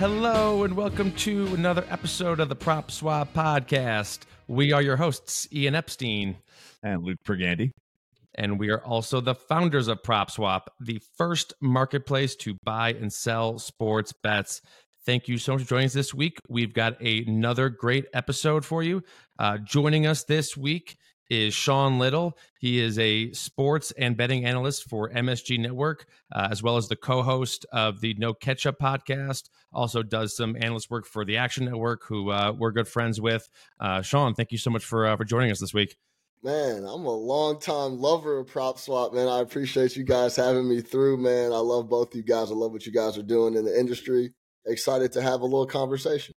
Hello, and welcome to another episode of the Prop Swap Podcast. We are your hosts, Ian Epstein and Luke Pergande. And we are also the founders of Prop Swap, the first marketplace to buy and sell sports bets. Thank you so much for joining us this week. We've got another great episode for you. Uh, joining us this week is Sean Little. He is a sports and betting analyst for MSG Network, uh, as well as the co host of the No Ketchup podcast. Also, does some analyst work for the Action Network, who uh, we're good friends with. Uh, Sean, thank you so much for, uh, for joining us this week. Man, I'm a long time lover of prop swap, man. I appreciate you guys having me through, man. I love both you guys. I love what you guys are doing in the industry. Excited to have a little conversation.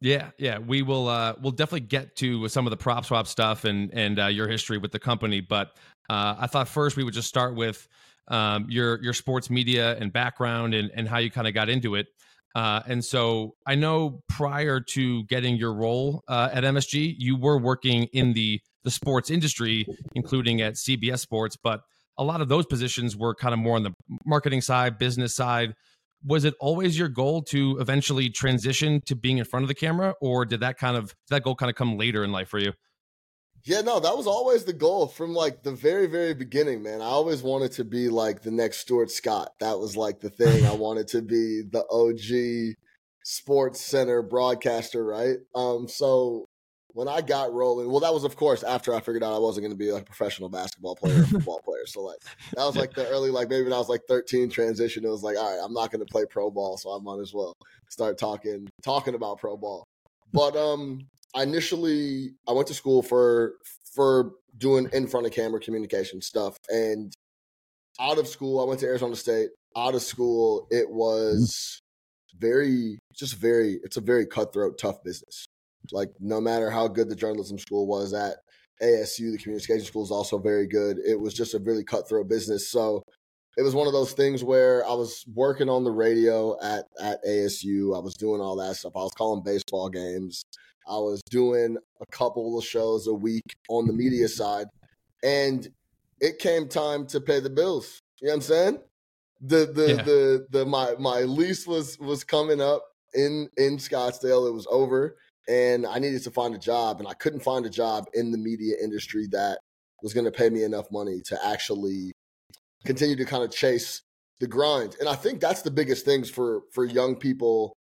Yeah, yeah, we will. Uh, we'll definitely get to some of the prop swap stuff and and uh, your history with the company. But uh, I thought first we would just start with um, your your sports media and background and and how you kind of got into it. Uh, and so I know prior to getting your role uh, at MSG, you were working in the the sports industry, including at CBS Sports. But a lot of those positions were kind of more on the marketing side, business side was it always your goal to eventually transition to being in front of the camera or did that kind of that goal kind of come later in life for you? Yeah no that was always the goal from like the very very beginning man. I always wanted to be like the next stuart scott. That was like the thing. I wanted to be the og sports center broadcaster right? Um so when I got rolling, well, that was of course after I figured out I wasn't going to be like a professional basketball player or football player. So like that was like the early, like maybe when I was like 13 transition, it was like, all right, I'm not going to play pro ball, so I might as well start talking talking about pro ball. But um, I initially I went to school for for doing in front of camera communication stuff, and out of school I went to Arizona State. Out of school, it was very just very it's a very cutthroat, tough business. Like no matter how good the journalism school was at ASU, the communication school is also very good. It was just a really cutthroat business. So it was one of those things where I was working on the radio at at ASU. I was doing all that stuff. I was calling baseball games. I was doing a couple of shows a week on the media side. And it came time to pay the bills. You know what I'm saying? The the yeah. the the my my lease was was coming up in in Scottsdale. It was over and I needed to find a job, and I couldn't find a job in the media industry that was going to pay me enough money to actually continue to kind of chase the grind. And I think that's the biggest things for for young people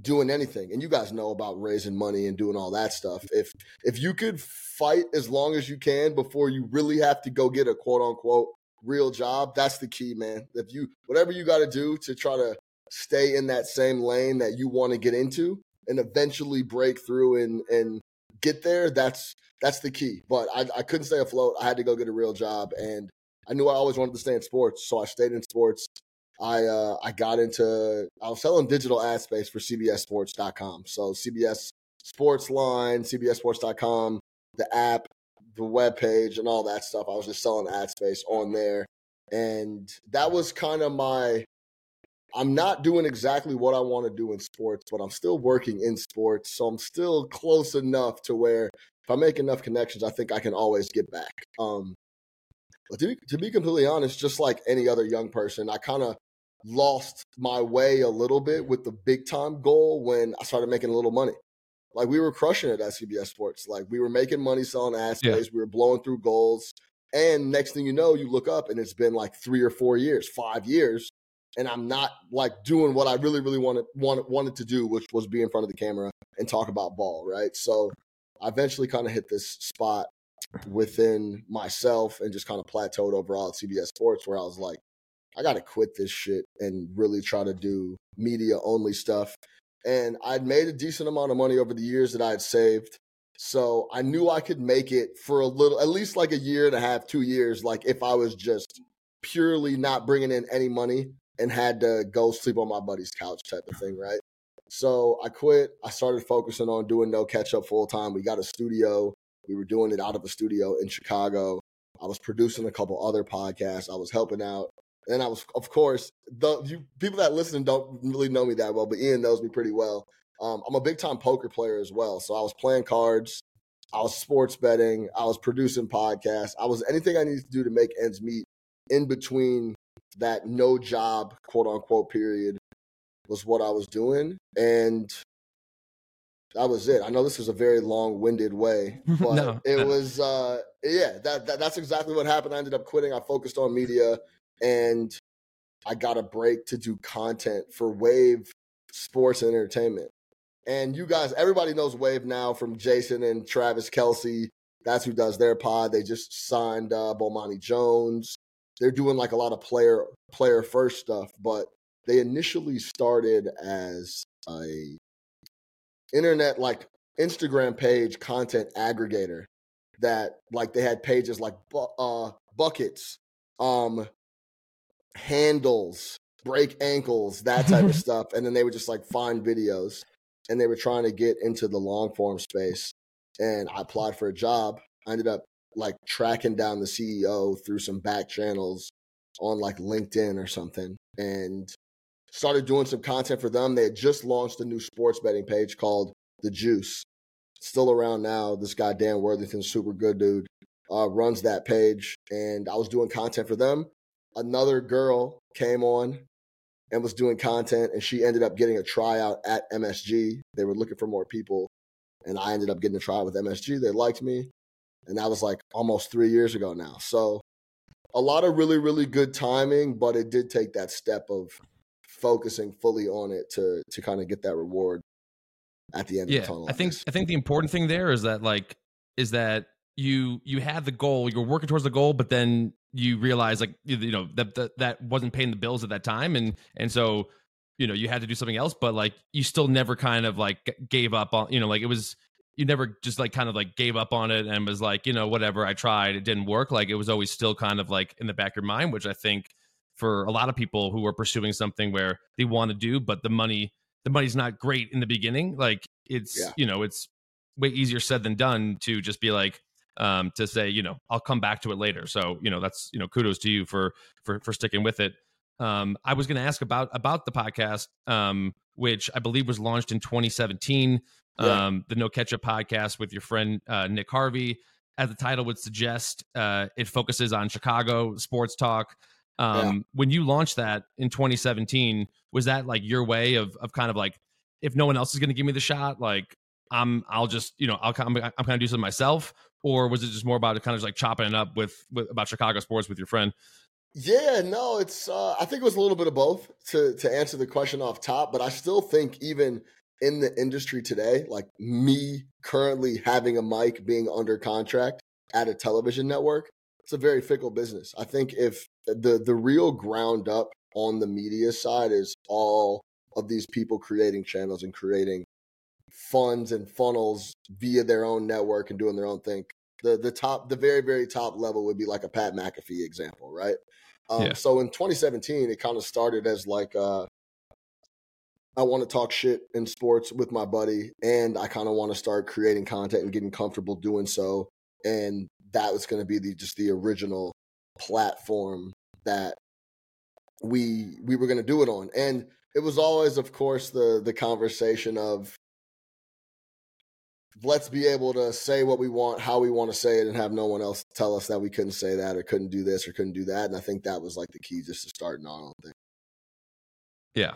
doing anything. And you guys know about raising money and doing all that stuff. If if you could fight as long as you can before you really have to go get a quote unquote real job, that's the key, man. If you whatever you got to do to try to stay in that same lane that you want to get into, and eventually break through and and get there, that's that's the key. But I, I couldn't stay afloat. I had to go get a real job, and I knew I always wanted to stay in sports, so I stayed in sports. I uh, I got into I was selling digital ad space for CBSSports.com. So CBS Sports Line, CBSSports.com, the app, the web page, and all that stuff. I was just selling ad space on there, and that was kind of my I'm not doing exactly what I want to do in sports, but I'm still working in sports. So I'm still close enough to where if I make enough connections, I think I can always get back. Um, but to be, to be completely honest, just like any other young person, I kind of lost my way a little bit with the big time goal when I started making a little money. Like we were crushing it at CBS Sports. Like we were making money selling space. Yeah. We were blowing through goals. And next thing you know, you look up and it's been like three or four years, five years and I'm not like doing what I really, really wanted wanted wanted to do, which was be in front of the camera and talk about ball, right? So I eventually kind of hit this spot within myself and just kind of plateaued overall at CBS Sports where I was like, I gotta quit this shit and really try to do media only stuff. And I'd made a decent amount of money over the years that I had saved. So I knew I could make it for a little, at least like a year and a half, two years, like if I was just purely not bringing in any money and had to go sleep on my buddy's couch type of thing, right? So I quit. I started focusing on doing No Ketchup full time. We got a studio. We were doing it out of a studio in Chicago. I was producing a couple other podcasts. I was helping out. And I was, of course, the you, people that listen don't really know me that well, but Ian knows me pretty well. Um, I'm a big time poker player as well. So I was playing cards. I was sports betting. I was producing podcasts. I was anything I needed to do to make ends meet in between that no job quote unquote period was what I was doing, and that was it. I know this is a very long-winded way, but no, it no. was uh, yeah. That, that that's exactly what happened. I ended up quitting. I focused on media, and I got a break to do content for Wave Sports and Entertainment. And you guys, everybody knows Wave now from Jason and Travis Kelce. That's who does their pod. They just signed uh, Bomani Jones. They're doing like a lot of player player first stuff, but they initially started as a internet like Instagram page content aggregator that like they had pages like uh, buckets, um, handles, break ankles, that type of stuff, and then they would just like find videos, and they were trying to get into the long form space. And I applied for a job. I ended up like tracking down the CEO through some back channels on like LinkedIn or something, and started doing some content for them. They had just launched a new sports betting page called The Juice. Still around now. This guy Dan Worthington, super good dude, uh, runs that page, and I was doing content for them. Another girl came on and was doing content, and she ended up getting a tryout at MSG. They were looking for more people, and I ended up getting a tryout with MSG. They liked me, and that was like almost three years ago now. So a lot of really, really good timing, but it did take that step of focusing fully on it to to kind of get that reward at the end yeah, of the tunnel. I think I think the important thing there is that like is that you you had the goal, you're working towards the goal, but then you realize like you know that, that that wasn't paying the bills at that time, and and so you know you had to do something else, but like you still never kind of like gave up on you know like it was you never just like kind of like gave up on it and was like you know whatever I tried it didn't work like it was always still kind of like in the back of your mind, which I think for a lot of people who are pursuing something where they want to do, but the money the money's not great in the beginning. Like it's yeah. you know it's way easier said than done to just be like um to say you know I'll come back to it later. So you know that's you know kudos to you for for for sticking with it. Um, I was going to ask about about the podcast, um, which I believe was launched in 2017. Yeah. Um, the No Ketchup podcast with your friend uh, Nick Harvey. As the title would suggest, uh, it focuses on Chicago sports talk. Um, yeah. When you launched that in 2017, was that like your way of of kind of like, if no one else is going to give me the shot, like I'm I'll just you know I'll I'm, I'm kind of do something myself, or was it just more about kind of just like chopping it up with, with about Chicago sports with your friend? Yeah, no, it's uh, I think it was a little bit of both to to answer the question off top, but I still think even in the industry today, like me currently having a mic being under contract at a television network, it's a very fickle business. I think if the the real ground up on the media side is all of these people creating channels and creating funds and funnels via their own network and doing their own thing. The the top the very very top level would be like a Pat McAfee example, right? Um, yeah. So in 2017, it kind of started as like uh, I want to talk shit in sports with my buddy, and I kind of want to start creating content and getting comfortable doing so. And that was going to be the just the original platform that we we were going to do it on and it was always of course the the conversation of let's be able to say what we want how we want to say it and have no one else tell us that we couldn't say that or couldn't do this or couldn't do that and i think that was like the key just to starting on thing yeah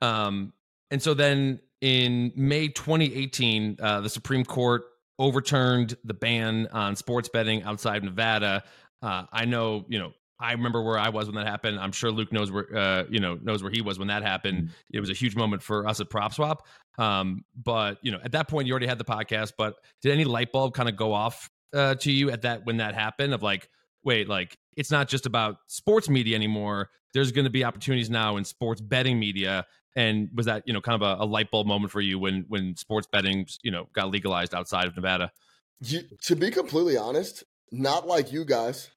um and so then in may 2018 uh, the supreme court overturned the ban on sports betting outside Nevada. Uh, I know, you know, I remember where I was when that happened. I'm sure Luke knows where, uh, you know, knows where he was when that happened. Mm-hmm. It was a huge moment for us at Prop Swap. Um, but you know, at that point, you already had the podcast. But did any light bulb kind of go off uh, to you at that when that happened? Of like, wait, like it's not just about sports media anymore. There's going to be opportunities now in sports betting media, and was that you know kind of a, a, light bulb moment for you when when sports betting you know got legalized outside of Nevada? You, to be completely honest, not like you guys.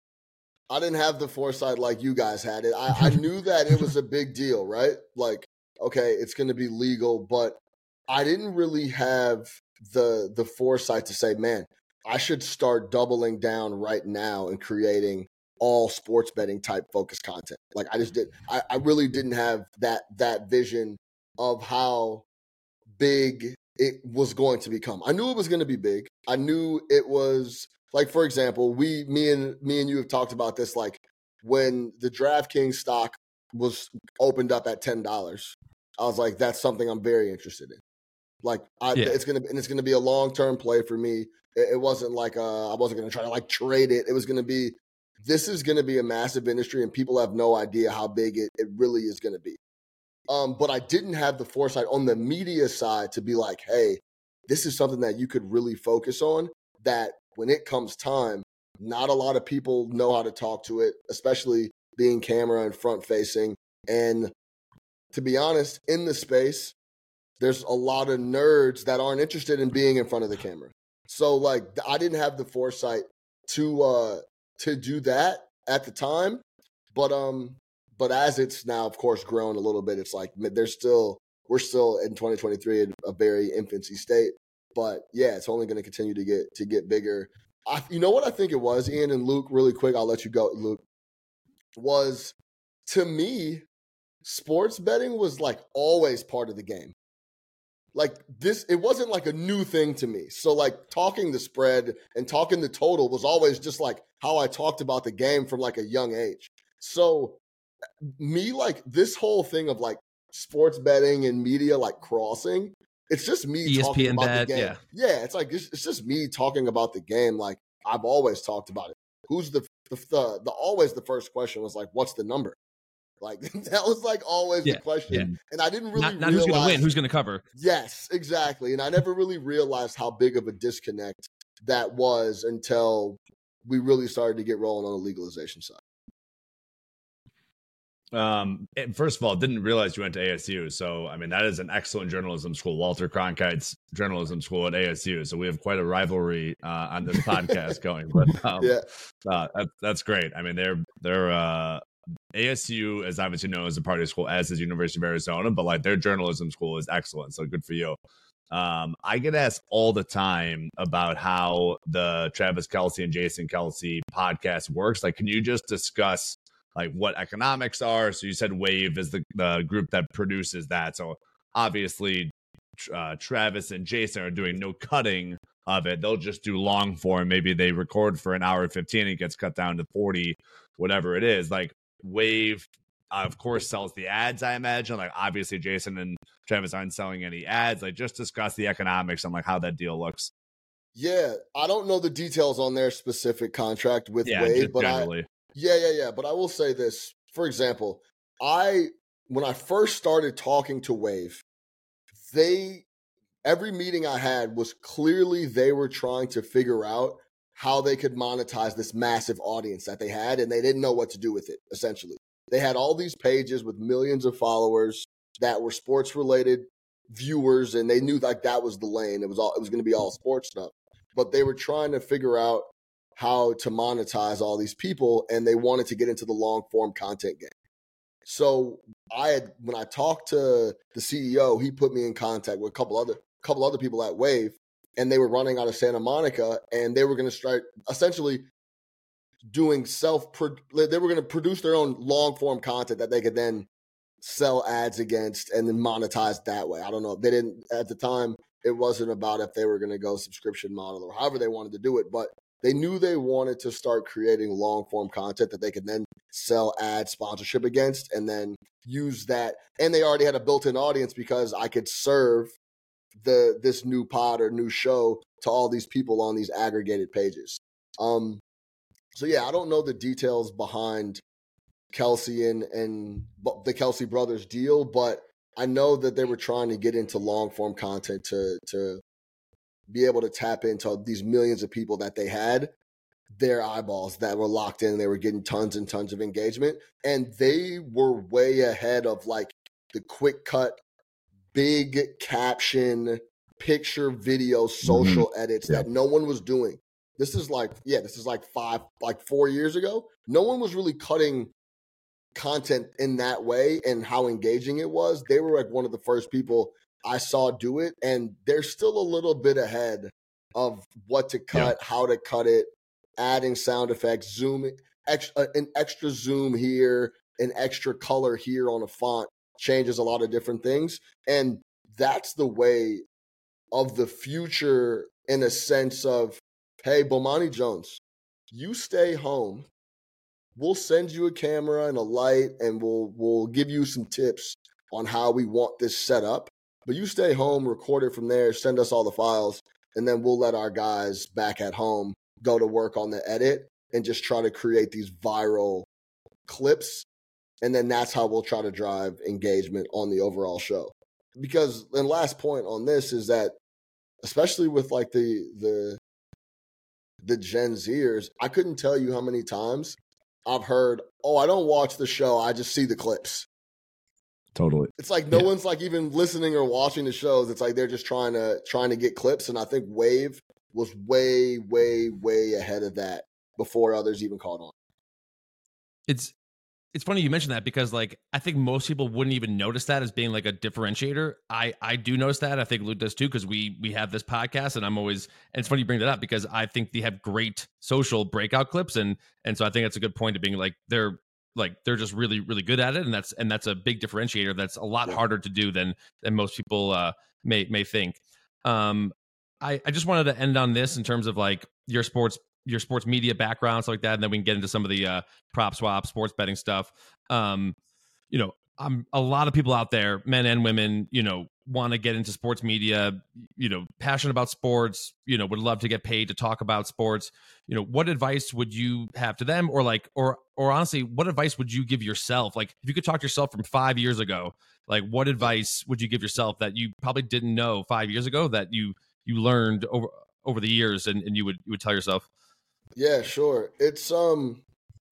I didn't have the foresight like you guys had it. I, I knew that it was a big deal, right? Like, okay, it's going to be legal, but I didn't really have the the foresight to say, man, I should start doubling down right now and creating all sports betting type focused content. Like I just did I, I really didn't have that that vision of how big it was going to become. I knew it was going to be big. I knew it was like for example, we me and me and you have talked about this like when the DraftKings stock was opened up at $10. I was like, that's something I'm very interested in. Like, I, Yeah. it's gonna be, and it's gonna be a long term play for me. It, it wasn't like uh, I wasn't gonna try to like trade it. It was gonna be, this is gonna be a massive industry, and people have no idea how big it, it really is gonna be. Um, but I didn't have the foresight on the media side to be like, hey, this is something that you could really focus on. That when it comes time, not a lot of people know how to talk to it, especially being camera and front facing. And to be honest, in the space, there's a lot of nerds that aren't interested in being in front of the camera. So like I didn't have the foresight to uh to do that at the time, but um but as it's now of course grown a little bit, it's like there's still we're still in 2023 in a very infancy state. But yeah, it's only going to continue to get to get bigger. I, you know what I think it was, Ian and Luke. Really quick, I'll let you go, Luke. Was to me, sports betting was like always part of the game. Like this, it wasn't like a new thing to me. So like talking the spread and talking the total was always just like how I talked about the game from like a young age. So me like this whole thing of like sports betting and media like crossing it's just me talking about the game. yeah. Yeah, it's like it's, it's just me talking about the game. Like I've always talked about it. Who's the the, the the always the first question was like, what's the number? Like that was like always Yeah, the question, yeah. and I didn't really not, not who's going to win, who's going to cover. Yes, exactly. And I never really realized how big of a disconnect that was until we really started to get rolling on the legalization side. Um, first of all, didn't realize you went to ASU. So, I mean, that is an excellent journalism school, Walter Cronkite's journalism school at ASU. So we have quite a rivalry uh, on this podcast going. But um, Yeah, uh, that, that's great. I mean, they're they're uh, ASU, as obviously known as a party school, as is University of Arizona, but like their journalism school is excellent. So good for you. Um, I get asked all the time about how the Travis Kelce and Jason Kelce podcast works. Like, can you just discuss like what economics are? So you said Wave is the, the group that produces that. So obviously, uh, Travis and Jason are doing no cutting of it. They'll just do long form. Maybe they record for an hour and 15, it gets cut down to 40, whatever it is. Like Wave, uh, of course, sells the ads, I imagine. Like obviously, Jason and Travis aren't selling any ads. Like just discuss the economics and like how that deal looks. yeah. I don't know the details on their specific contract with Yeah, just but I. Yeah, yeah, yeah. But I will say this. For example, I when I first started talking to Wave, they every meeting I had was clearly they were trying to figure out how they could monetize this massive audience that they had and they didn't know what to do with it essentially. They had all these pages with millions of followers that were sports related viewers and they knew like that was the lane. It was all it was to be all sports stuff. But they were trying to figure out how to monetize all these people and they wanted to get into the long form content game. So I had when I talked to the CEO, he put me in contact with a couple other couple other people at Wave and they were running out of Santa Monica and they were going to start essentially doing self they were going to produce their own long form content that they could then sell ads against and then monetize that way. I don't know. They didn't at the time it wasn't about if they were going to go subscription model or however they wanted to do it, but they knew they wanted to start creating long form content that they could then sell ad sponsorship against and then use that and they already had a built-in audience because I could serve the this new pod or new show to all these people on these aggregated pages. Um so yeah, I don't know the details behind Kelce and and the Kelce brothers deal, but I know that they were trying to get into long form content to to be able to tap into these millions of people that they had their eyeballs that were locked in they were getting tons and tons of engagement and they were way ahead of like the quick cut big caption picture video mm-hmm. social edits Yeah. that no one was doing. This is like yeah this is like five like four years ago. No one was really cutting content in that way and how engaging it was. They were like one of the first people i saw do it and they're still a little bit ahead of what to cut how to cut it adding sound effects zoom extra, uh, an extra zoom here an extra color here on a font changes a lot of different things and that's the way of the future in a sense of hey bomani jones you stay home we'll send you a camera and a light and we'll we'll give you some tips on how we want this set up. But you stay home, record it from there, send us all the files, and then we'll let our guys back at home go to work on the edit and just try to create these viral clips. And then that's how we'll try to drive engagement on the overall show. Because and last point on this is that especially with like the the the Gen Zers, I couldn't tell you how many times I've heard, "Oh, I don't watch the show, I just see the clips." Totally. It's like no Yeah. one's like even listening or watching the shows. It's like they're just trying to trying to get clips and I think Wave was way way way ahead of that before others even caught on. it's it's funny you mentioned that because like I think most people wouldn't even notice that as being like a differentiator. I I do notice that. I think Luke does too because we we have this podcast and I'm always and it's funny you bring that up because I think they have great social breakout clips and and so I think that's a good point of being like they're like they're just really really good at it and that's and that's a big differentiator that's a lot Yeah. harder to do than than most people uh may may think. Um I I just wanted to end on this in terms of like your sports your sports media background stuff like that and then we can get into some of the uh prop swap, sports betting stuff. Um, you know, I'm a lot of people out there, men and women, you know, want to get into sports media, you know, passionate about sports, you know, would love to get paid to talk about sports. You know, what advice would you have to them or like or or honestly, what advice would you give yourself? Like if you could talk to yourself from 5 years ago, like what advice would you give yourself that you probably didn't know 5 years ago that you you learned over over the years and, and you would you would tell yourself? Yeah, sure. It's um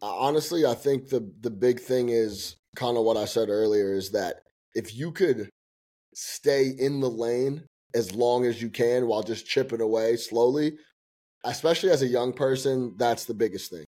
honestly, I think the the big thing is kind of what I said earlier is that if you could stay in the lane as long as you can while just chipping away slowly, especially as a young person, that's the biggest thing.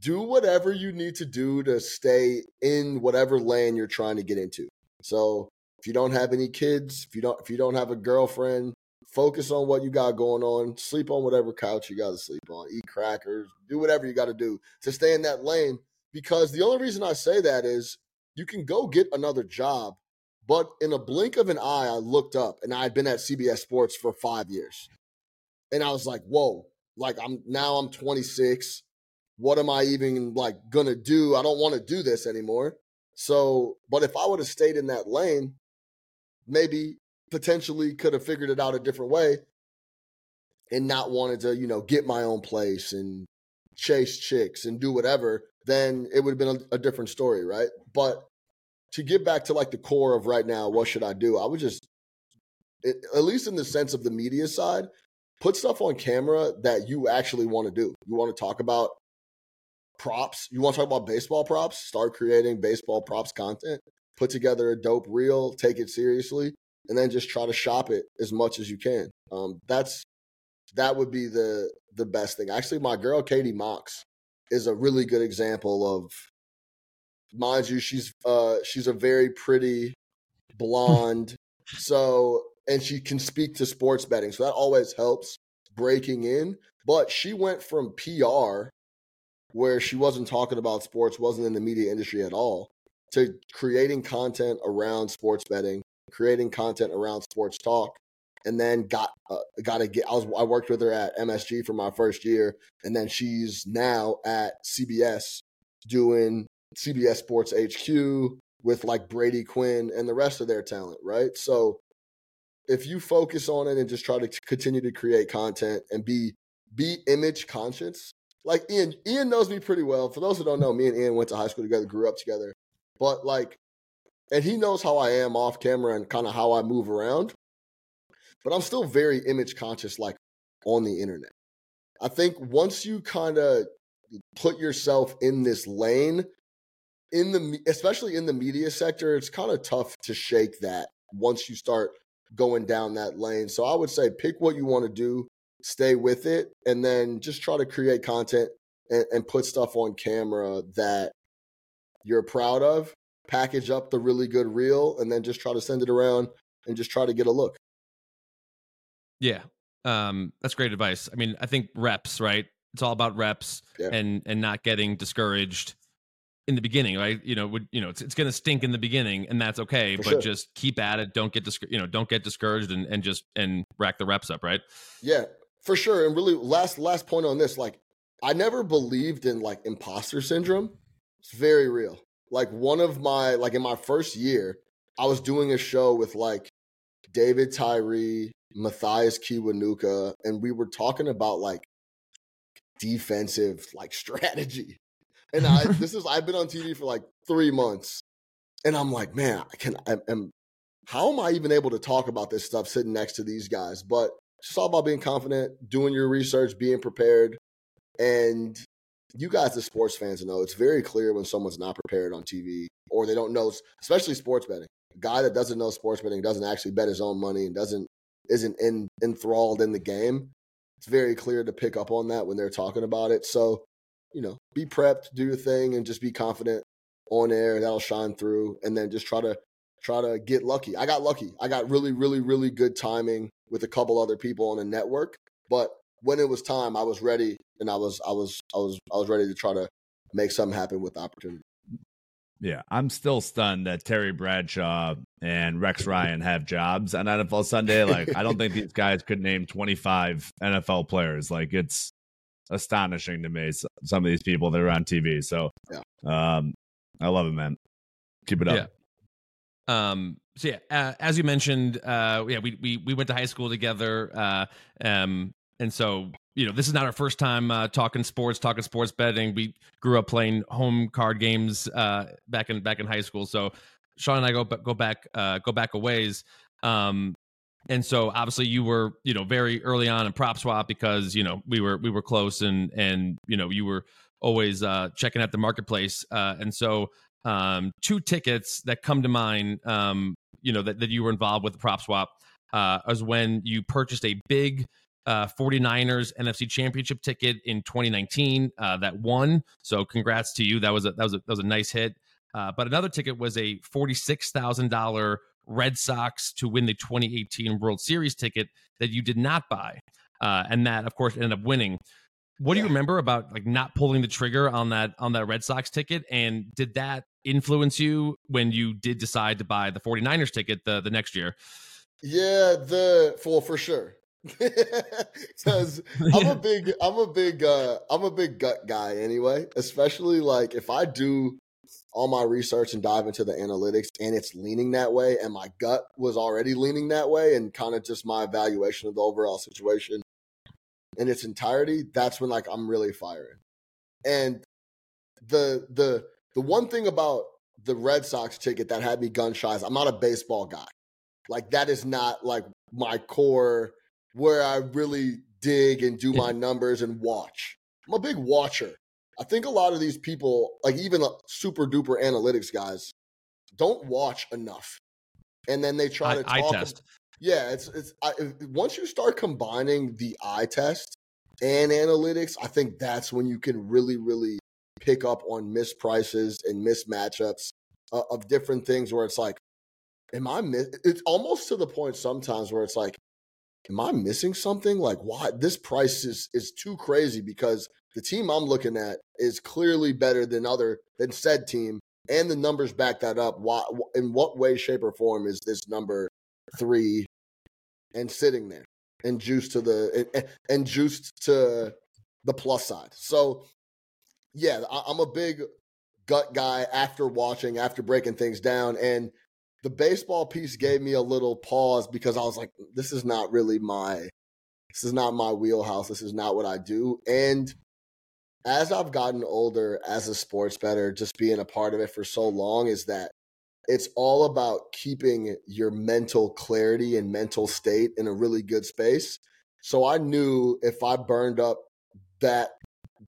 Do whatever you need to do to stay in whatever lane you're trying to get into. So, if you don't have any kids, if you don't if you don't have a girlfriend, focus on what you got going on. Sleep on whatever couch you got to sleep on. Eat crackers. Do whatever you got to do to stay in that lane. Because the only reason I say that is you can go get another job, but in a blink of an eye, I looked up and I had been at CBS Sports for five years, and I was like, "Whoa!" Like I'm now I'm 26. What am I even like gonna do? I don't want to do this anymore. So, but if I would have stayed in that lane, maybe potentially could have figured it out a different way and not wanted to, you know, get my own place and chase chicks and do whatever, then it would have been a, a different story, right? But to get back to like the core of right now, what should I do? I would just, it, at least in the sense of the media side, put stuff on camera that you actually want to do. You want to talk about props. You want to talk about baseball props? Start creating baseball props content. Put together a dope reel, take it seriously, and then just try to shop it as much as you can. Um, that's that would be the the best thing. Actually, my girl Katie Mox is a really good example of. Mind you, she's uh she's a very pretty blonde, so and she can speak to sports betting, so that always helps breaking in. But she went from PR, where she wasn't talking about sports, wasn't in the media industry at all, to creating content around sports betting, creating content around sports talk, and then got uh, got to get. I was I worked with her at MSG for my first year, and then she's now at CBS doing CBS Sports HQ with like Brady Quinn and the rest of their talent, right? So if you focus on it and just try to continue to create content and be be image conscious, like Ian Ian knows me pretty well. For those who don't know, me and Ian went to high school together, grew up together, but like, and he knows how I am off camera and kind of how I move around. But I'm still very image conscious, like on the internet. I think once you kind of put yourself in this lane in the especially in the media sector it's kind of tough to shake that once you start going down that lane so i would say pick what you want to do stay with it and then just try to create content and, and put stuff on camera that you're proud of package up the really good reel and then just try to send it around and just try to get a look Yeah. Um, that's great advice. I mean, I think reps, right? It's all about reps Yeah. and and not getting discouraged in the beginning, right? You know, would you know, it's it's gonna stink in the beginning, and that's okay. For but sure. just keep at it. Don't get discour- you know, don't get discouraged and and just and rack the reps up, right? Yeah, for sure. And really, last last point on this, like I never believed in like imposter syndrome. It's very real. Like one of my like in my first year, I was doing a show with like David Tyree, Mathias Kiwanuka, and we were talking about like defensive like strategy. And I this is I've been on TV for like three months, and I'm like, man, I can I am how am I even able to talk about this stuff sitting next to these guys? But it's all about being confident, doing your research, being prepared, and you guys, the sports fans, know it's very clear when someone's not prepared on TV or they don't know, especially sports betting. A guy that doesn't know sports betting doesn't actually bet his own money and doesn't isn't in, enthralled in the game. It's very clear to pick up on that when they're talking about it. So, you know, be prepped, do your thing, and just be confident on air. That'll shine through, and then just try to try to get lucky. I got lucky. I got really, really, really good timing with a couple other people on the network, but when it was time, I was ready and I was I was I was I was ready to try to make something happen with the opportunity. Yeah, I'm still stunned that Terry Bradshaw and Rex Ryan have jobs on NFL Sunday. Like, I don't think these guys could name 25 NFL players. Like, it's astonishing to me. Some of these people that are on TV. So, yeah. um, I love it, man. Keep it up. Yeah. Um, so yeah, uh, as you mentioned, uh, yeah, we, we, we went to high school together. Uh, um, and so you know this is not our first time uh, talking sports talking sports betting. We grew up playing home card games uh, back in back in high school. So sean and i go go back uh, go back a ways. Um, and so obviously you were you know very early on in prop swap because you know we were we were close and and you know you were always uh, checking out the marketplace. Uh, and so um, two tickets that come to mind um, you know that, that you were involved with prop swap uh, was when you purchased a big uh, 49ers NFC Championship ticket in 2019 uh, that won. So congrats to you. That was a that was a, that was a nice hit. Uh, but another ticket was a forty-six thousand dollar Red Sox to win the 2018 World Series ticket that you did not buy, uh, and that of course ended up winning. What do you remember about like not pulling the trigger on that on that Red Sox ticket? And did that influence you when you did decide to buy the 49ers ticket the the next year? Yeah, the well for sure because I'm a big, I'm a big, uh, I'm a big gut guy anyway. Especially like if I do all my research and dive into the analytics and it's leaning that way, and my gut was already leaning that way, and kind of just my evaluation of the overall situation in its entirety, that's when like I'm really firing. And the the the one thing about the Red Sox ticket that had me gun shy is I'm not a baseball guy. Like that is not like my core where I really dig and do my numbers and watch. I'm a big watcher. I think a lot of these people, like even super duper analytics guys, don't watch enough, and then they try to talk. Test. Yeah, it's it's I, once you start combining the eye test and analytics, I think that's when you can really really pick up on misprices and mismatchups uh, of different things. Where it's like, am I? Miss-? It's almost to the point sometimes where it's like, am I missing something? Like, why this price is is too crazy because the team I'm looking at is clearly better than other than said team, and the numbers back that up. Why? In what way, shape, or form is this number three and sitting there and juiced to the and, and juiced to the plus side? So, yeah, I'm a big gut guy after watching, after breaking things down, and the baseball piece gave me a little pause because I was like, this is not really my this is not my wheelhouse. This is not what I do. And as I've gotten older as a sports better, just being a part of it for so long is that it's all about keeping your mental clarity and mental state in a really good space. So I knew if I burned up that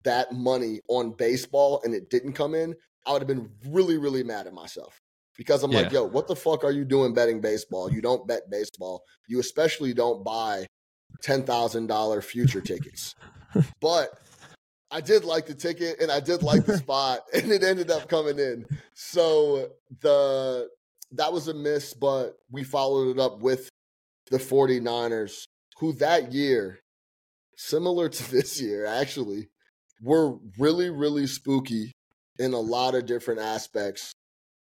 that money on baseball and it didn't come in, I would have been really, really mad at myself because I'm yeah. like, yo, what the fuck are you doing betting baseball? You don't bet baseball. You especially don't buy ten thousand dollar future tickets. but I did like the ticket and I did like the spot, and it ended up coming in. So the that was a miss, but we followed it up with the 49ers, who that year, similar to this year, actually, were really, really spooky in a lot of different aspects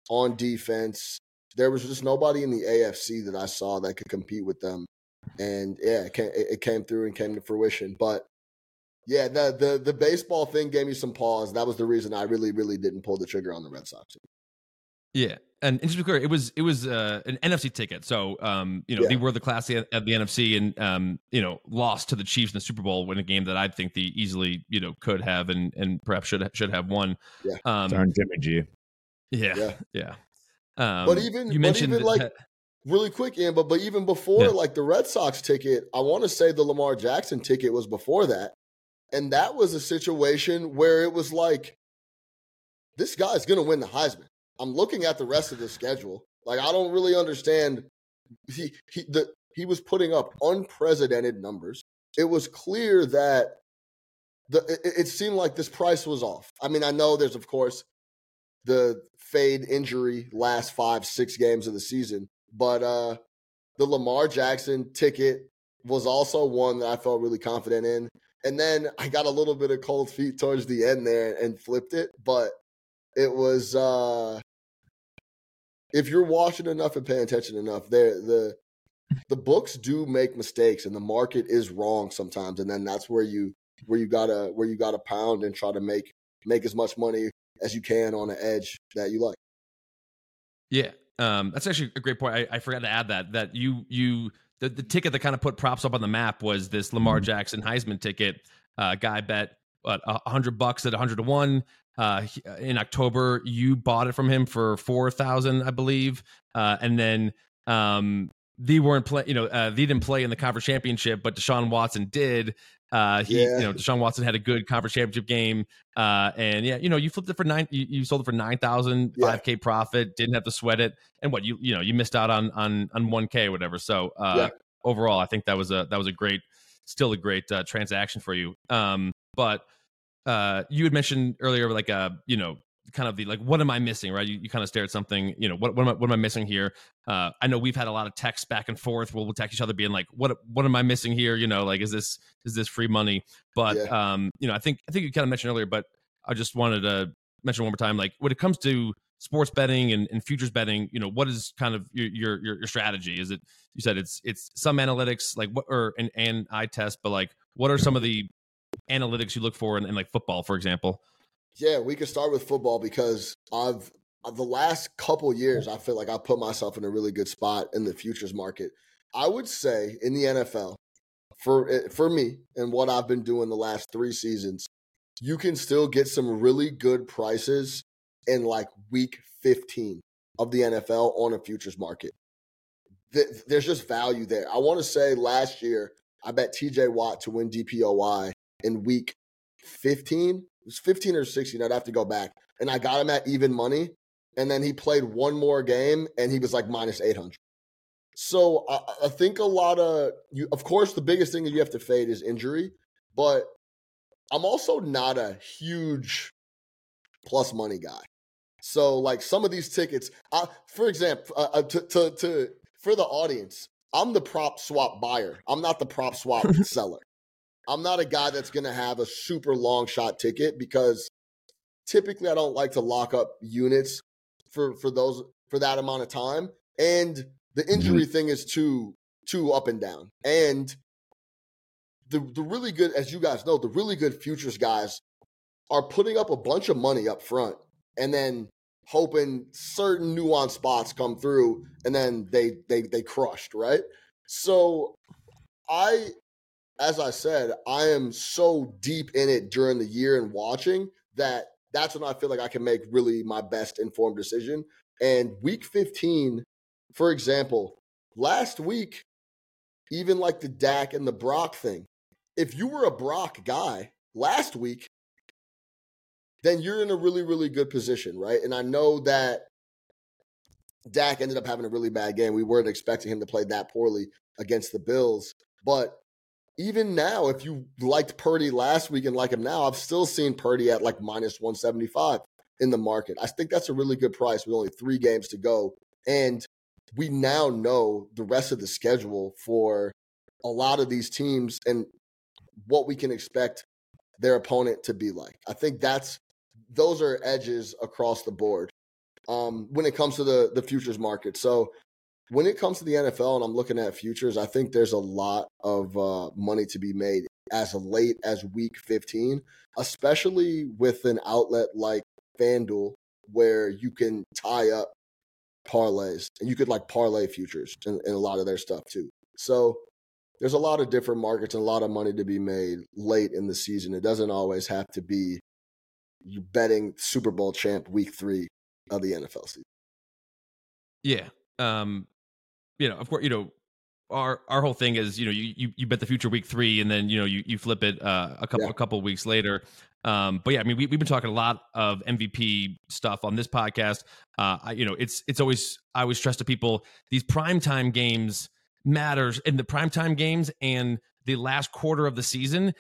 on defense. There was just nobody in the AFC that I saw that could compete with them. And yeah, it came, it came through and came to fruition. But yeah, the, the the baseball thing gave me some pause. That was the reason I really, really didn't pull the trigger on the Red Sox. Yeah, and, and just to be clear, it was it was uh, an NFC ticket. So um, you know, Yeah. they were the class at the NFC and um, you know, lost to the Chiefs in the Super Bowl in a game that I think they easily, you know, could have and and perhaps should should have won. Yeah. Um Darn Jimmy G. yeah. Yeah. Yeah. Um, But even- you but mentioned even, that- like, Really quick, Ian, but but even before Yeah. like the Red Sox ticket, I want to say the Lamar Jackson ticket was before that. And that was a situation where it was like, this guy's gonna win the Heisman. I'm looking at the rest of the schedule. Like I don't really understand. He he the he was putting up unprecedented numbers. It was clear that the it, it seemed like this price was off. I mean, I know there's of course the fade injury last five, six games of the season. But uh the Lamar Jackson ticket was also one that I felt really confident in. And then I got a little bit of cold feet towards the end there and flipped it. But it was uh if you're watching enough and paying attention enough, there the the books do make mistakes and the market is wrong sometimes. And then that's where you where you gotta where you gotta pound and try to make make as much money as you can on an edge that you like. Yeah, um, that's actually a great point. I, I forgot to add that that you you the, the ticket that kind of put props up on the map was this Lamar Jackson Heisman ticket. Uh, guy bet what a hundred bucks at a hundred to one. Uh, in October, you bought it from him for four thousand, I believe, uh, and then um, they weren't play. You know, uh, they didn't play in the conference championship, but Deshaun Watson did. Uh, he, Yeah. you know, Deshaun Watson had a good conference championship game. Uh, and yeah, you know, you flipped it for nine, you, you sold it for nine thousand, Yeah. five K profit, didn't have to sweat it. And what you, you know, you missed out on, on, on 1K or whatever. So, uh, Yeah. overall, I think that was a, that was a great, still a great, uh, transaction for you. Um, but, uh, you had mentioned earlier, like, uh, you know, kind of the, like, what am I missing? Right. You, you kind of stare at something, you know, what, what am I, what am I missing here? Uh, I know we've had a lot of texts back and forth. We'll, we'll text each other being like, what, what am I missing here? You know, like, is this, is this free money? But, Yeah. um, you know, I think, I think you kind of mentioned earlier, but I just wanted to mention one more time, like when it comes to sports betting and, and futures betting, you know, what is kind of your, your your strategy? Is it you said it's it's some analytics like what or and and eye test, but like what are some of the analytics you look for in, in like football, for example? Yeah, we could start with football because I've uh, the last couple years I feel like I put myself in a really good spot in the futures market. I would say in the NFL for eh, for me and what I've been doing the last 3 seasons, you can still get some really good prices in like week 15 of the NFL on a futures market. There's just value there. I want to say last year I bet TJ Watt to win DPOY in week 15. Was 15 or 16. I'd have to go back. And I got him at even money. And then he played one more game and he was like minus 800. So I, I think a lot of you, of course, the biggest thing that you have to fade is injury. But I'm also not a huge plus money guy. So like some of these tickets, I, for example, uh, uh, to, to, to, for the audience, I'm the prop swap buyer. I'm not the prop swap seller. I'm not a guy that's going to have a super long shot ticket because typically I don't like to lock up units for for those for that amount of time and the mm-hmm. injury thing is too too up and down. And the the really good as you guys know, the really good futures guys are putting up a bunch of money up front and then hoping certain nuanced spots come through and then they they they crushed, right? So I as I said, I am so deep in it during the year and watching that that's when I feel like I can make really my best informed decision. And week 15, for example, last week, even like the Dak and the Brock thing, if you were a Brock guy last week, then you're in a really, really good position, right? And I know that Dak ended up having a really bad game. We weren't expecting him to play that poorly against the Bills. But even now, if you liked Purdy last week and like him now, I've still seen Purdy at like minus 175 in the market. I think that's a really good price with only three games to go. And we now know the rest of the schedule for a lot of these teams and what we can expect their opponent to be like. I think that's those are edges across the board um, when it comes to the the futures market. So when it comes to the NFL and I'm looking at futures, I think there's a lot of uh, money to be made as late as week 15, especially with an outlet like FanDuel where you can tie up parlays, and you could like parlay futures in, in a lot of their stuff too. So there's a lot of different markets and a lot of money to be made late in the season. It doesn't always have to be you betting Super Bowl champ week three of the NFL season. Yeah. Um, you know, of course, you know, our our whole thing is, you know, you you, you bet the future week three and then, you know, you, you flip it uh, a couple yeah. a couple weeks later. Um, but yeah, I mean, we, we've been talking a lot of MVP stuff on this podcast. Uh, I, you know, it's it's always I always stress to people these primetime games matters in the primetime games and the last quarter of the season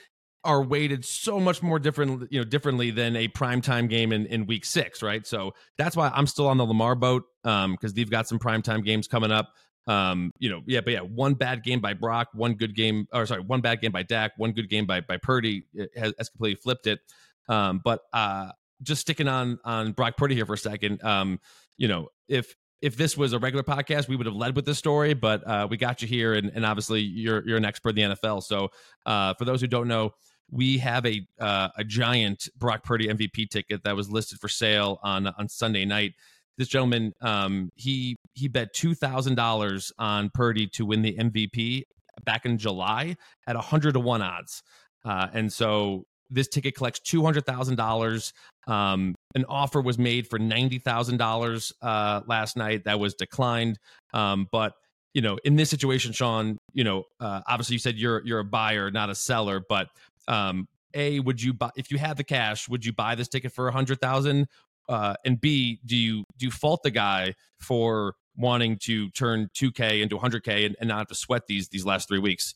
are weighted so much more different, you know, differently than a primetime game in, in week six, right? So that's why I'm still on the Lamar boat um, because they've got some primetime games coming up. Um, you know, yeah, but yeah, one bad game by Brock, one good game, or sorry, one bad game by Dak, one good game by by Purdy has, has completely flipped it. Um, but uh, just sticking on on Brock Purdy here for a second. Um, you know, if if this was a regular podcast, we would have led with this story, but uh, we got you here, and, and obviously you're you're an expert in the NFL. So uh, for those who don't know, we have a uh, a giant Brock Purdy MVP ticket that was listed for sale on on Sunday night. This gentleman, um, he he bet two thousand dollars on Purdy to win the MVP back in July at hundred to one odds, uh, and so this ticket collects two hundred thousand dollars. Um, an offer was made for ninety thousand uh, dollars last night that was declined. Um, but you know, in this situation, Sean, you know, uh, obviously you said you're you're a buyer, not a seller. But um, a, would you buy if you had the cash? Would you buy this ticket for a hundred thousand? Uh, and B, do you do you fault the guy for wanting to turn 2K into 100K and, and not have to sweat these these last three weeks?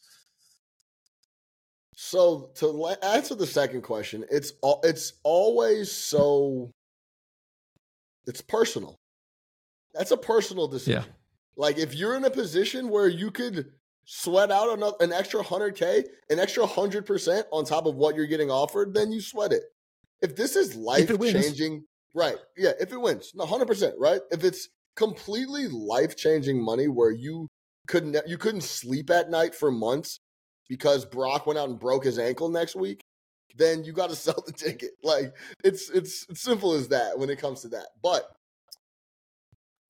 So to answer the second question, it's all it's always so it's personal. That's a personal decision. Yeah. Like if you're in a position where you could sweat out another, an extra 100k, an extra 100% on top of what you're getting offered, then you sweat it. If this is life changing, right? Yeah, if it wins, no, 100%, right? If it's completely life changing money where you couldn't you couldn't sleep at night for months because Brock went out and broke his ankle next week, then you got to sell the ticket. Like it's it's it's simple as that when it comes to that. But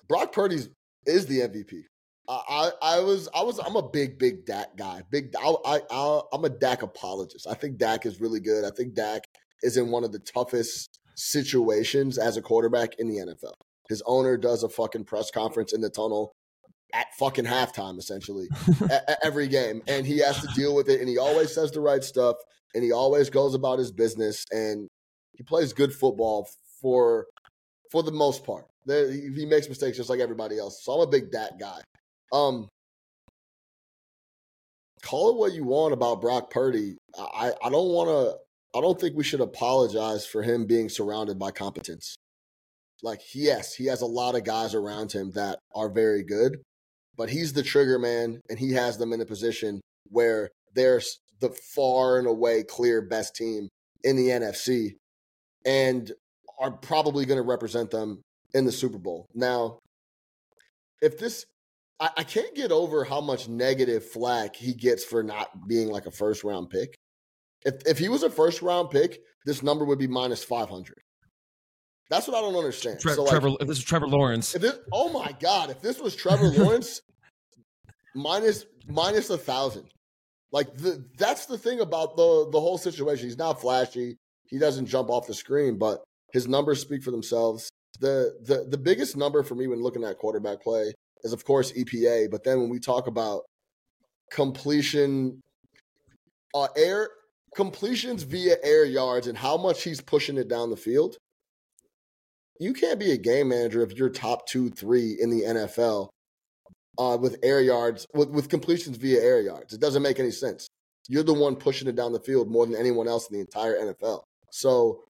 Brock Purdy's is the MVP. I, I was I was I'm a big big Dak guy. Big I, I, I I'm a Dak apologist. I think Dak is really good. I think Dak is in one of the toughest situations as a quarterback in the NFL. His owner does a fucking press conference in the tunnel at fucking halftime, essentially, at, every game. And he has to deal with it. And he always says the right stuff. And he always goes about his business. And he plays good football for for the most part. There, he, makes mistakes just like everybody else. So I'm a big Dak guy. Um, call it what you want about Brock Purdy. I, I don't want to. I don't think we should apologize for him being surrounded by competence. Like, yes, he has a lot of guys around him that are very good, but he's the trigger man and he has them in a position where they're the far and away clear best team in the NFC and are probably going to represent them in the Super Bowl. Now, if this, I, I, can't get over how much negative flack he gets for not being like a first round pick. If, if he was a first round pick, this number would be minus 500. That's what I don't understand. Tre- so like, Trevor, if this is Trevor Lawrence, if this, oh my god, if this was Trevor Lawrence, minus minus a thousand. Like the, that's the thing about the the whole situation. He's not flashy. He doesn't jump off the screen, but his numbers speak for themselves. The the the biggest number for me when looking at quarterback play is of course EPA, but then when we talk about completion uh air completions via air yards and how much he's pushing it down the field, you can't be a game manager if you're top two, three in the NFL uh, with air yards, with, with completions via air yards. It doesn't make any sense. You're the one pushing it down the field more than anyone else in the entire NFL. So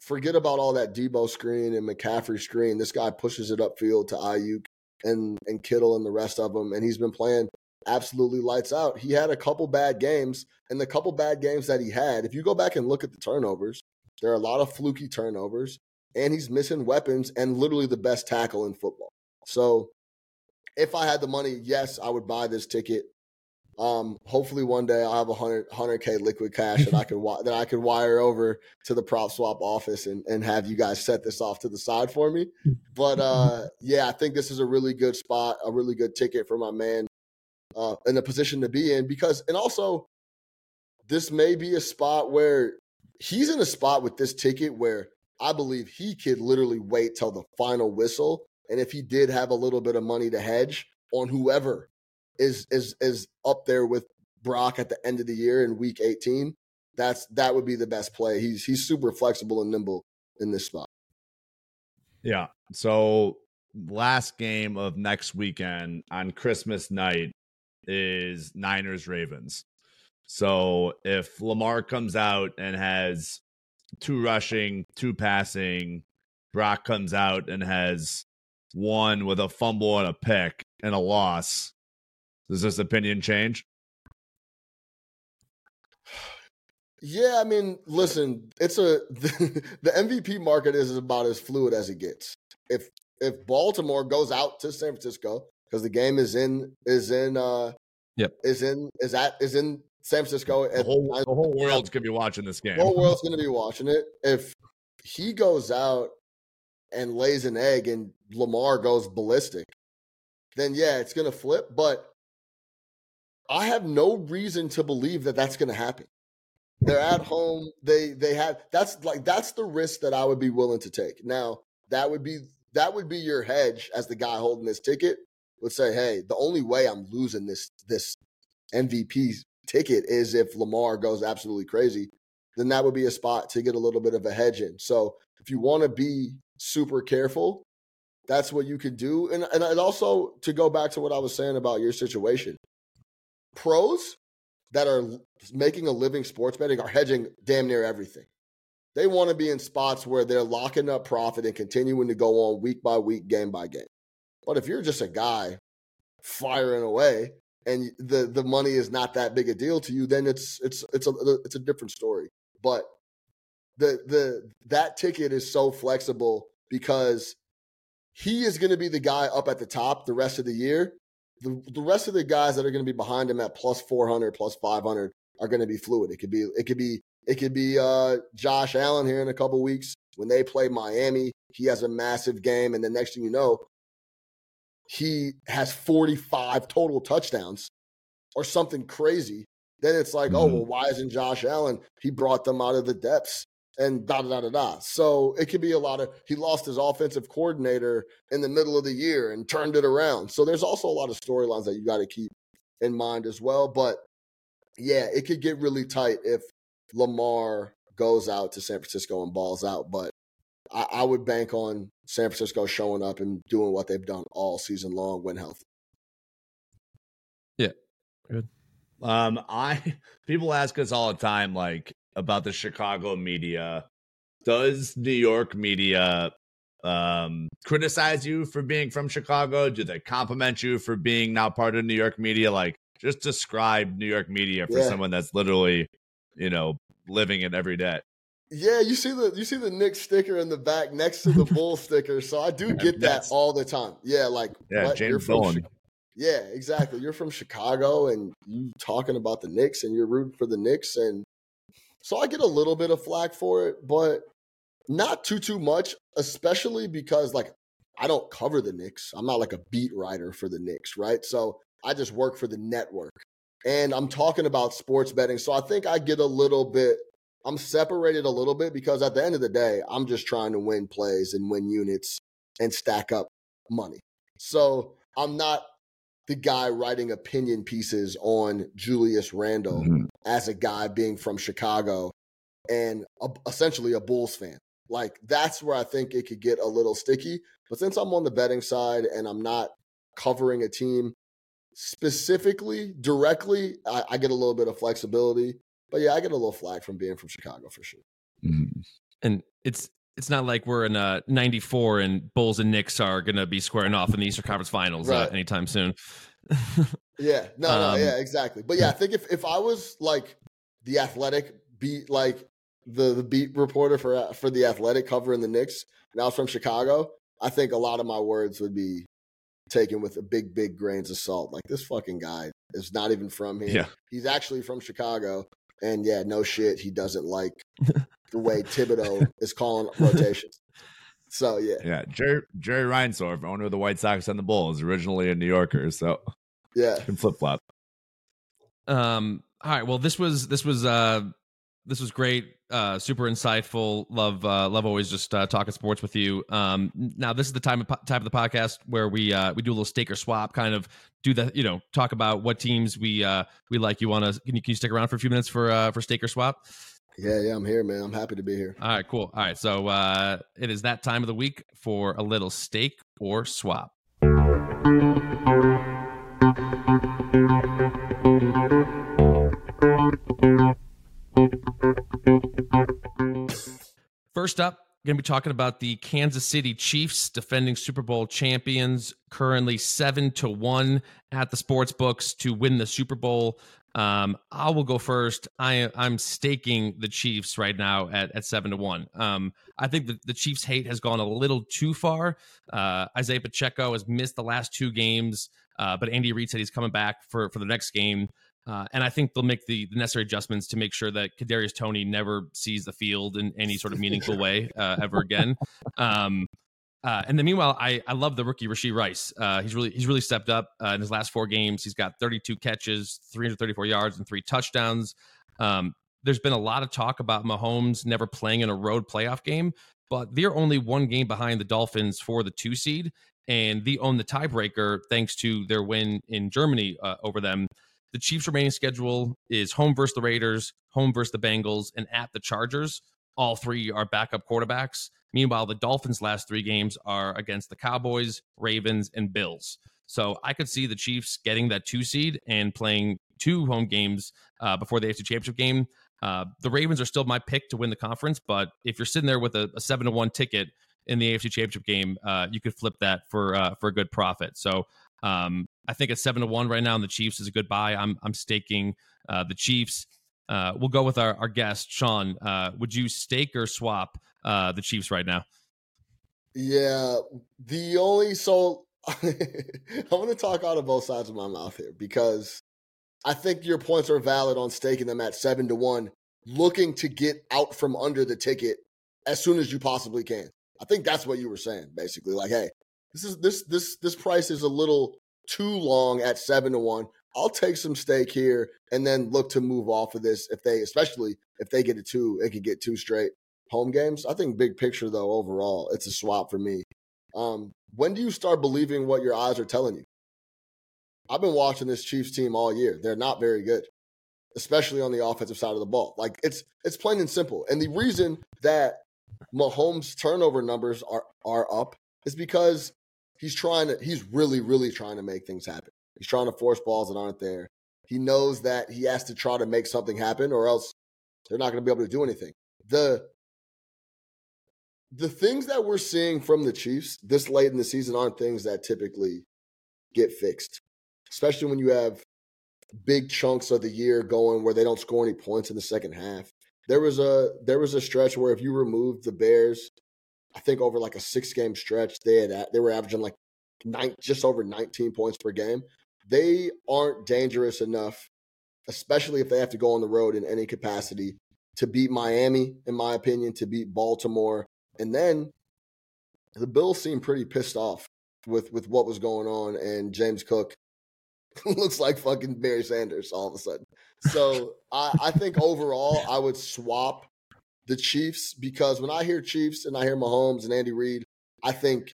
forget about all that Deebo screen and McCaffrey screen. This guy pushes it upfield to Aiyuk and and Kittle and the rest of them, and he's been playing absolutely lights out. He had a couple bad games, and the couple bad games that he had, if you go back and look at the turnovers, there are a lot of fluky turnovers and he's missing weapons and literally the best tackle in football. So if I had the money, yes, I would buy this ticket. Um, hopefully one day I'll have a hundred hundred k liquid cash that I could wi- that I could wire over to the PropSwap office and and have you guys set this off to the side for me. But uh, yeah, I think this is a really good spot, a really good ticket for my man uh, in a position to be in because, and also this may be a spot where he's in a spot with this ticket where I believe he could literally wait till the final whistle. And if he did have a little bit of money to hedge on whoever is is is up there with Brock at the end of the year in week 18, that's that would be the best play. He's he's super flexible and nimble in this spot. Yeah. So last game of next weekend on Christmas night is Niners Ravens. So if Lamar comes out and has two rushing, two passing, Brock comes out and has one with a fumble and a pick and a loss, does this opinion change? Yeah, I mean, listen, it's a the MVP market is about as fluid as it gets. If if Baltimore goes out to San Francisco because the game is in is in uh Yep. is in is at is in San Francisco The whole, the whole world's gonna be watching this game. the whole world's going to be watching it. If he goes out and lays an egg and Lamar goes ballistic, then yeah, it's going to flip. But I have no reason to believe that that's going to happen. They're at home. They they have that's like that's the risk that I would be willing to take. Now that would be that would be your hedge as the guy holding this ticket would say, hey, the only way I'm losing this this MVP ticket is if Lamar goes absolutely crazy. Then that would be a spot to get a little bit of a hedge in. So if you want to be super careful, that's what you could do. And and also to go back to what I was saying about your situation, pros that are making a living sports betting are hedging damn near everything. They want to be in spots where they're locking up profit and continuing to go on week by week, game by game. But if you're just a guy firing away and the the money is not that big a deal to you, then it's it's it's a it's a different story. But the the that ticket is so flexible because he is going to be the guy up at the top the rest of the year. The the rest of the guys that are going to be behind him at plus 400, plus 500 are going to be fluid. It could be it could be it could be uh, Josh Allen here in a couple weeks when they play Miami. He has a massive game, and the next thing you know, he has 45 total touchdowns or something crazy. Then it's like, oh, Mhm. well, why isn't Josh Allen? He brought them out of the depths and da da da da da. So it could be a lot of he lost his offensive coordinator in the middle of the year and turned it around. So there's also a lot of storylines that you got to keep in mind as well. But yeah, it could get really tight if Lamar goes out to San Francisco and balls out. But I, I would bank on San Francisco showing up and doing what they've done all season long when healthy. Yeah. Good. Um, I people ask us all the time, like about the Chicago media. Does New York media um criticize you for being from Chicago? Do they compliment you for being now part of New York media? Like, just describe New York media for Yeah. someone that's literally, you know, living it every day. Yeah, you see the you see the Knick sticker in the back next to the bull sticker. So I do get that all the time. Yeah, like Yeah, what? You're James from Dolan. Chi- Yeah, exactly. You're from Chicago and you talking about the Knicks and you're rooting for the Knicks and so I get a little bit of flack for it, but not too too much, especially because like I don't cover the Knicks. I'm not like a beat writer for the Knicks, right? So I just work for the network. And I'm talking about sports betting. So I think I get a little bit I'm separated a little bit because at the end of the day, I'm just trying to win plays and win units and stack up money. So I'm not the guy writing opinion pieces on Julius Randle Mhm. as a guy being from Chicago and a, essentially a Bulls fan. Like that's where I think it could get a little sticky. But since I'm on the betting side and I'm not covering a team specifically, directly, I, I get a little bit of flexibility. But yeah, I get a little flag from being from Chicago for sure. Mhm. and it's it's not like we're in uh 94 and Bulls and Knicks are going to be squaring off in the Eastern Conference Finals uh, anytime soon. Yeah, no, no, Um, yeah, exactly. But yeah, I think if, if I was like the athletic beat, like the, the beat reporter for for the athletic covering the Knicks, and I was from Chicago, I think a lot of my words would be taken with a big, big grains of salt. Like this fucking guy is not even from here. Yeah. He's actually from Chicago. And yeah, no shit, he doesn't like the way Thibodeau is calling rotations. So yeah, Yeah, Jerry Jerry Reinsdorf, owner of the White Sox and the Bulls, originally a New Yorker, so yeah. can flip flop. Um. All right. Well, this was this was uh this was great. Uh, super insightful. Love uh, love always just uh, talking sports with you. Um. Now this is the time of po- type of the podcast where we uh we do a little stake or swap, kind of do the you know talk about what teams we uh we like. You want to can you can you stick around for a few minutes for uh for stake or swap? Yeah, yeah, I'm here, man. I'm happy to be here. All right. Cool. All right. So uh it is that time of the week for a little stake or swap. First up, going to be talking about the Kansas City Chiefs, defending Super Bowl champions, currently seven to one at the sports books to win the Super Bowl. Um, I will go first. I I'm staking the Chiefs right now at, at seven to one. Um, I think the, the Chiefs hate has gone a little too far. Uh, Isaiah Pacheco has missed the last two games, uh, but Andy Reid said he's coming back for for the next game. Uh, and I think they'll make the, the necessary adjustments to make sure that Kadarius Toney never sees the field in any sort of meaningful way uh, ever again. Um, uh, and then meanwhile, I, I love the rookie Rasheed Rice. Uh, he's really he's really stepped up uh, in his last four games. He's got 32 catches, 334 yards, and three touchdowns. Um, there's been a lot of talk about Mahomes never playing in a road playoff game, but they're only one game behind the Dolphins for the two seed, and they own the tiebreaker thanks to their win in Germany uh, over them. The Chiefs' remaining schedule is home versus the Raiders, home versus the Bengals, and at the Chargers. All three are backup quarterbacks. Meanwhile, the Dolphins' last three games are against the Cowboys, Ravens, and Bills. So I could see the Chiefs getting that two seed and playing two home games uh, before the AFC Championship game. Uh, the Ravens are still my pick to win the conference, but if you're sitting there with a, a seven to one ticket in the AFC Championship game, uh, you could flip that for uh, for a good profit. So um, I think it's seven to one right now, and the Chiefs is a good buy. I'm I'm staking uh, the Chiefs. Uh, we'll go with our, our guest Sean. Uh, would you stake or swap uh, the Chiefs right now? Yeah, the only so I'm going to talk out of both sides of my mouth here because I think your points are valid on staking them at seven to one, looking to get out from under the ticket as soon as you possibly can. I think that's what you were saying, basically. Like, hey, this is this this this price is a little too long at seven to one. I'll take some stake here and then look to move off of this if they, especially if they get a two, it could get two straight home games. I think big picture though, overall, it's a swap for me. Um, when do you start believing what your eyes are telling you? I've been watching this Chiefs team all year. They're not very good, especially on the offensive side of the ball. Like it's it's plain and simple. And the reason that Mahomes' turnover numbers are are up is because he's trying to he's really really trying to make things happen. He's trying to force balls that aren't there. He knows that he has to try to make something happen or else they're not going to be able to do anything. The the things that we're seeing from the Chiefs this late in the season aren't things that typically get fixed. Especially when you have big chunks of the year going where they don't score any points in the second half. There was a there was a stretch where if you removed the Bears, I think over like a six game stretch, they had they were averaging like nine, just over 19 points per game. They aren't dangerous enough, especially if they have to go on the road in any capacity, to beat Miami, in my opinion, to beat Baltimore. And then the Bills seem pretty pissed off with with what was going on, and James Cook looks like fucking Barry Sanders all of a sudden. So I, I think overall, I would swap the Chiefs because when I hear Chiefs and I hear Mahomes and Andy Reid, I think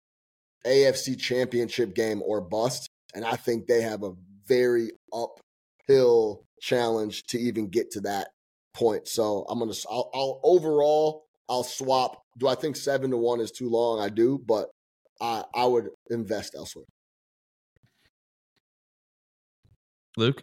AFC Championship game or bust, and I think they have a very uphill challenge to even get to that point. So I'm gonna, I'll, I'll overall, I'll swap. Do I think seven to one is too long? I do, but I I would invest elsewhere. Luke?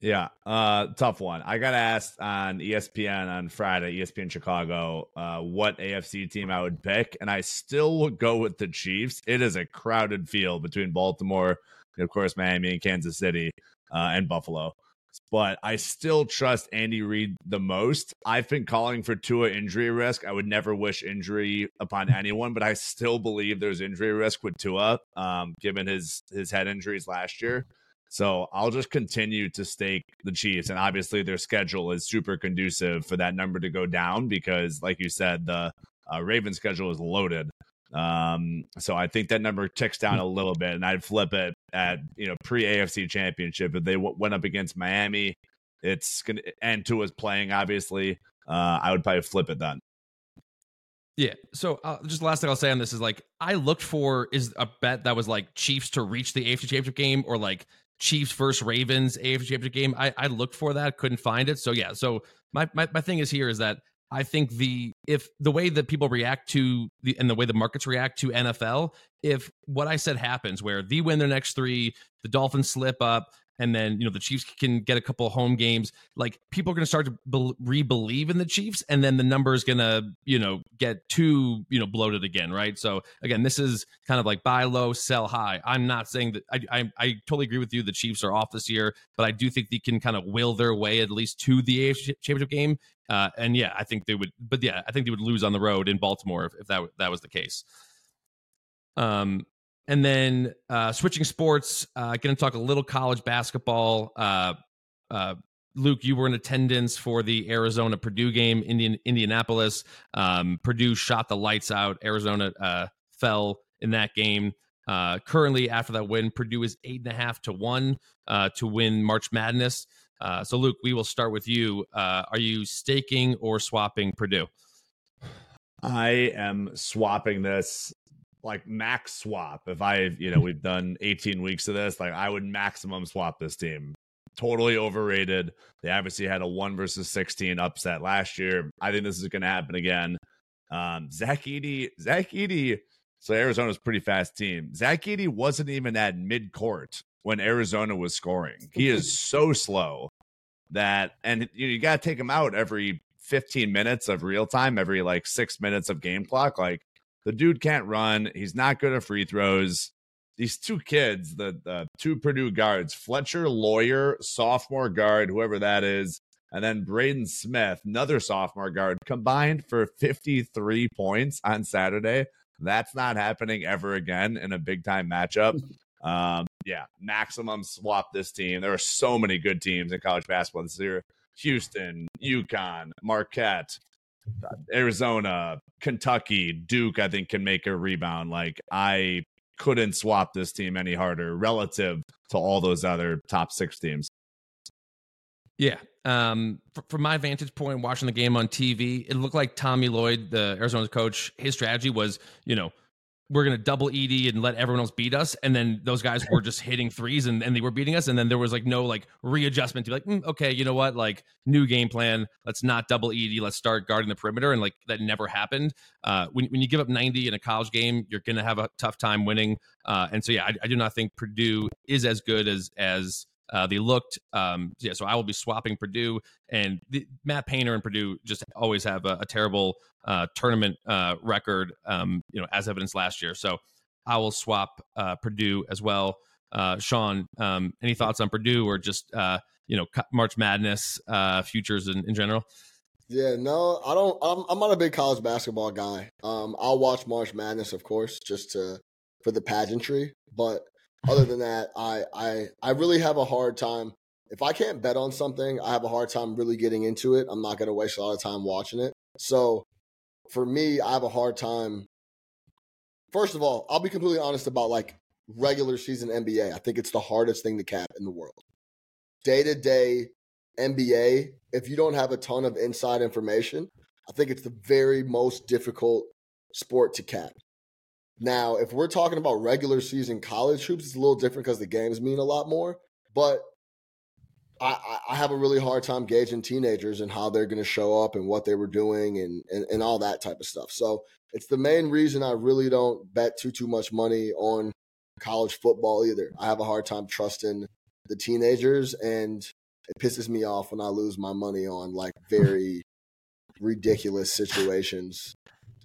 Yeah, uh, tough one. I got asked on ESPN on Friday, ESPN Chicago, uh, what AFC team I would pick, and I still would go with the Chiefs. It is a crowded field between Baltimore, of course, Miami and Kansas City, uh, and Buffalo. but I still trust Andy Reid the most. I've been calling for Tua injury risk. I would never wish injury upon anyone, but I still believe there's injury risk with Tua, um, given his his head injuries last year. So I'll just continue to stake the Chiefs, and obviously their schedule is super conducive for that number to go down because, like you said, the uh, Ravens schedule is loaded. Um, so I think that number ticks down a little bit, and I'd flip it at you know pre AFC Championship if they w- went up against Miami. It's gonna and Tua's playing obviously. Uh, I would probably flip it then. Yeah. So uh, just the last thing I'll say on this is like I looked for is a bet that was like Chiefs to reach the AFC Championship game or like Chiefs versus Ravens AFC Championship game. I, I looked for that, couldn't find it. So yeah. So my, my my thing is here is that I think the if the way that people react to the and the way the markets react to NFL, if what I said happens, where they win their next three, the Dolphins slip up, and then you know the Chiefs can get a couple home games. Like people are going to start to be- re-believe in the Chiefs, and then the number is going to you know get too you know bloated again, right? So again, this is kind of like buy low, sell high. I'm not saying that I I, I totally agree with you. The Chiefs are off this year, but I do think they can kind of will their way at least to the AFC Championship game. Uh, and yeah, I think they would, but yeah, I think they would lose on the road in Baltimore if, if that that was the case. Um, and then uh, switching sports, uh, going to talk a little college basketball. Uh, uh, Luke, you were in attendance for the Arizona Purdue game, Indian Indianapolis. Um, Purdue shot the lights out. Arizona uh, fell in that game. Uh, currently, after that win, Purdue is eight and a half to one uh, to win March Madness. Uh, so, Luke, we will start with you. Uh, are you staking or swapping Purdue? I am swapping this like max swap. If I, you know, we've done 18 weeks of this, like I would maximum swap this team. Totally overrated. They obviously had a one versus 16 upset last year. I think this is going to happen again. Um, Zach Edey, Zach Edey. So Arizona's pretty fast team. Zach Edey wasn't even at mid court when Arizona was scoring. He is so slow that, and you, know, you got to take him out every 15 minutes of real time, every like six minutes of game clock. Like the dude can't run. He's not good at free throws. These two kids, the, the two Purdue guards, Fletcher Loyer, sophomore guard, whoever that is, and then Braden Smith, another sophomore guard, combined for 53 points on Saturday. That's not happening ever again in a big time matchup. Um, yeah, maximum swap this team. There are so many good teams in college basketball this year. Houston, UConn, Marquette, Arizona, Kentucky, Duke, I think can make a rebound. Like I couldn't swap this team any harder relative to all those other top six teams. Yeah. Um, from my vantage point, watching the game on TV, it looked like Tommy Lloyd, the Arizona's coach, his strategy was, you know, we're going to double Edey and let everyone else beat us. And then those guys were just hitting threes and, and they were beating us. And then there was like no like readjustment to be like, mm, okay, you know what? Like new game plan. Let's not double Edey. Let's start guarding the perimeter. And like that never happened. Uh, when, when you give up 90 in a college game, you're going to have a tough time winning. Uh, and so, yeah, I, I do not think Purdue is as good as, as, uh, they looked, um, yeah. So I will be swapping Purdue and the, Matt Painter and Purdue just always have a, a terrible uh, tournament uh, record, um, you know, as evidence last year. So I will swap uh, Purdue as well. Uh, Sean, um, any thoughts on Purdue or just uh, you know March Madness futures in, in general? Yeah, no, I don't. I'm, I'm not a big college basketball guy. Um, I'll watch March Madness, of course, just to for the pageantry. But other than that, I I I really have a hard time. If I can't bet on something, I have a hard time really getting into it. I'm not going to waste a lot of time watching it. So for me, I have a hard time. First of all, I'll be completely honest about like regular season NBA. I think it's the hardest thing to cap in the world. Day to day NBA, if you don't have a ton of inside information, I think it's the very most difficult sport to cap. Now, if we're talking about regular season college hoops, it's a little different because the games mean a lot more. But I, I have a really hard time gauging teenagers and how they're going to show up and what they were doing and, and, and all that type of stuff. So it's the main reason I really don't bet too too much money on college football either. I have a hard time trusting the teenagers, and it pisses me off when I lose my money on like very ridiculous situations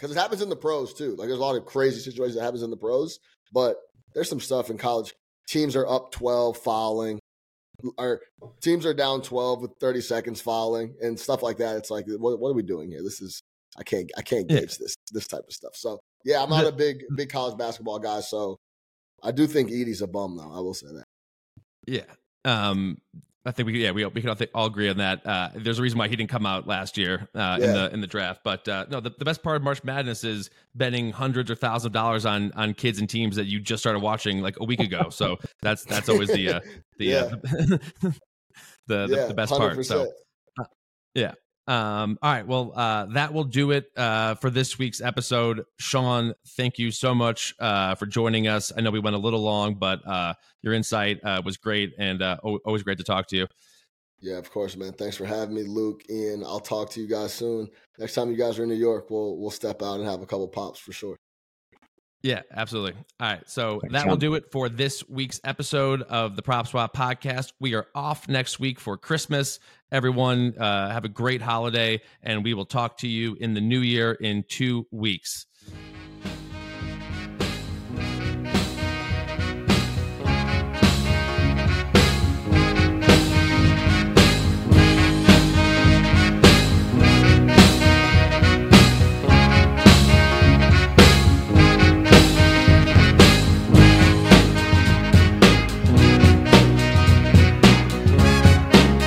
because it happens in the pros too. Like there's a lot of crazy situations that happens in the pros, but there's some stuff in college. Teams are up 12 fouling our teams are down 12 with 30 seconds falling and stuff like that. It's like, what, what are we doing here? This is, I can't, I can't gauge yeah. this, this type of stuff. So yeah, I'm not a big, big college basketball guy. So I do think Edey's a bum though. I will say that. Yeah. Um, I think we yeah we we can all, think, all agree on that. Uh, there's a reason why he didn't come out last year uh, yeah. in the in the draft. But uh, no, the, the best part of March Madness is betting hundreds or thousands of dollars on on kids and teams that you just started watching like a week ago. So that's that's always the uh, the, uh, the, the, yeah, the best 100%. part. So uh, yeah, um, all right. Well, uh, that will do it uh, for this week's episode. Sean, thank you so much uh, for joining us. I know we went a little long, but uh, your insight uh, was great and uh, always great to talk to you. Yeah, of course, man. Thanks for having me, Luke. And I'll talk to you guys soon. Next time you guys are in New York, we'll we'll step out and have a couple pops for sure. Yeah, absolutely. All right. So Thanks, that will do it for this week's episode of the PropSwap podcast. We are off next week for Christmas. Everyone, uh, have a great holiday, and we will talk to you in the new year in two weeks.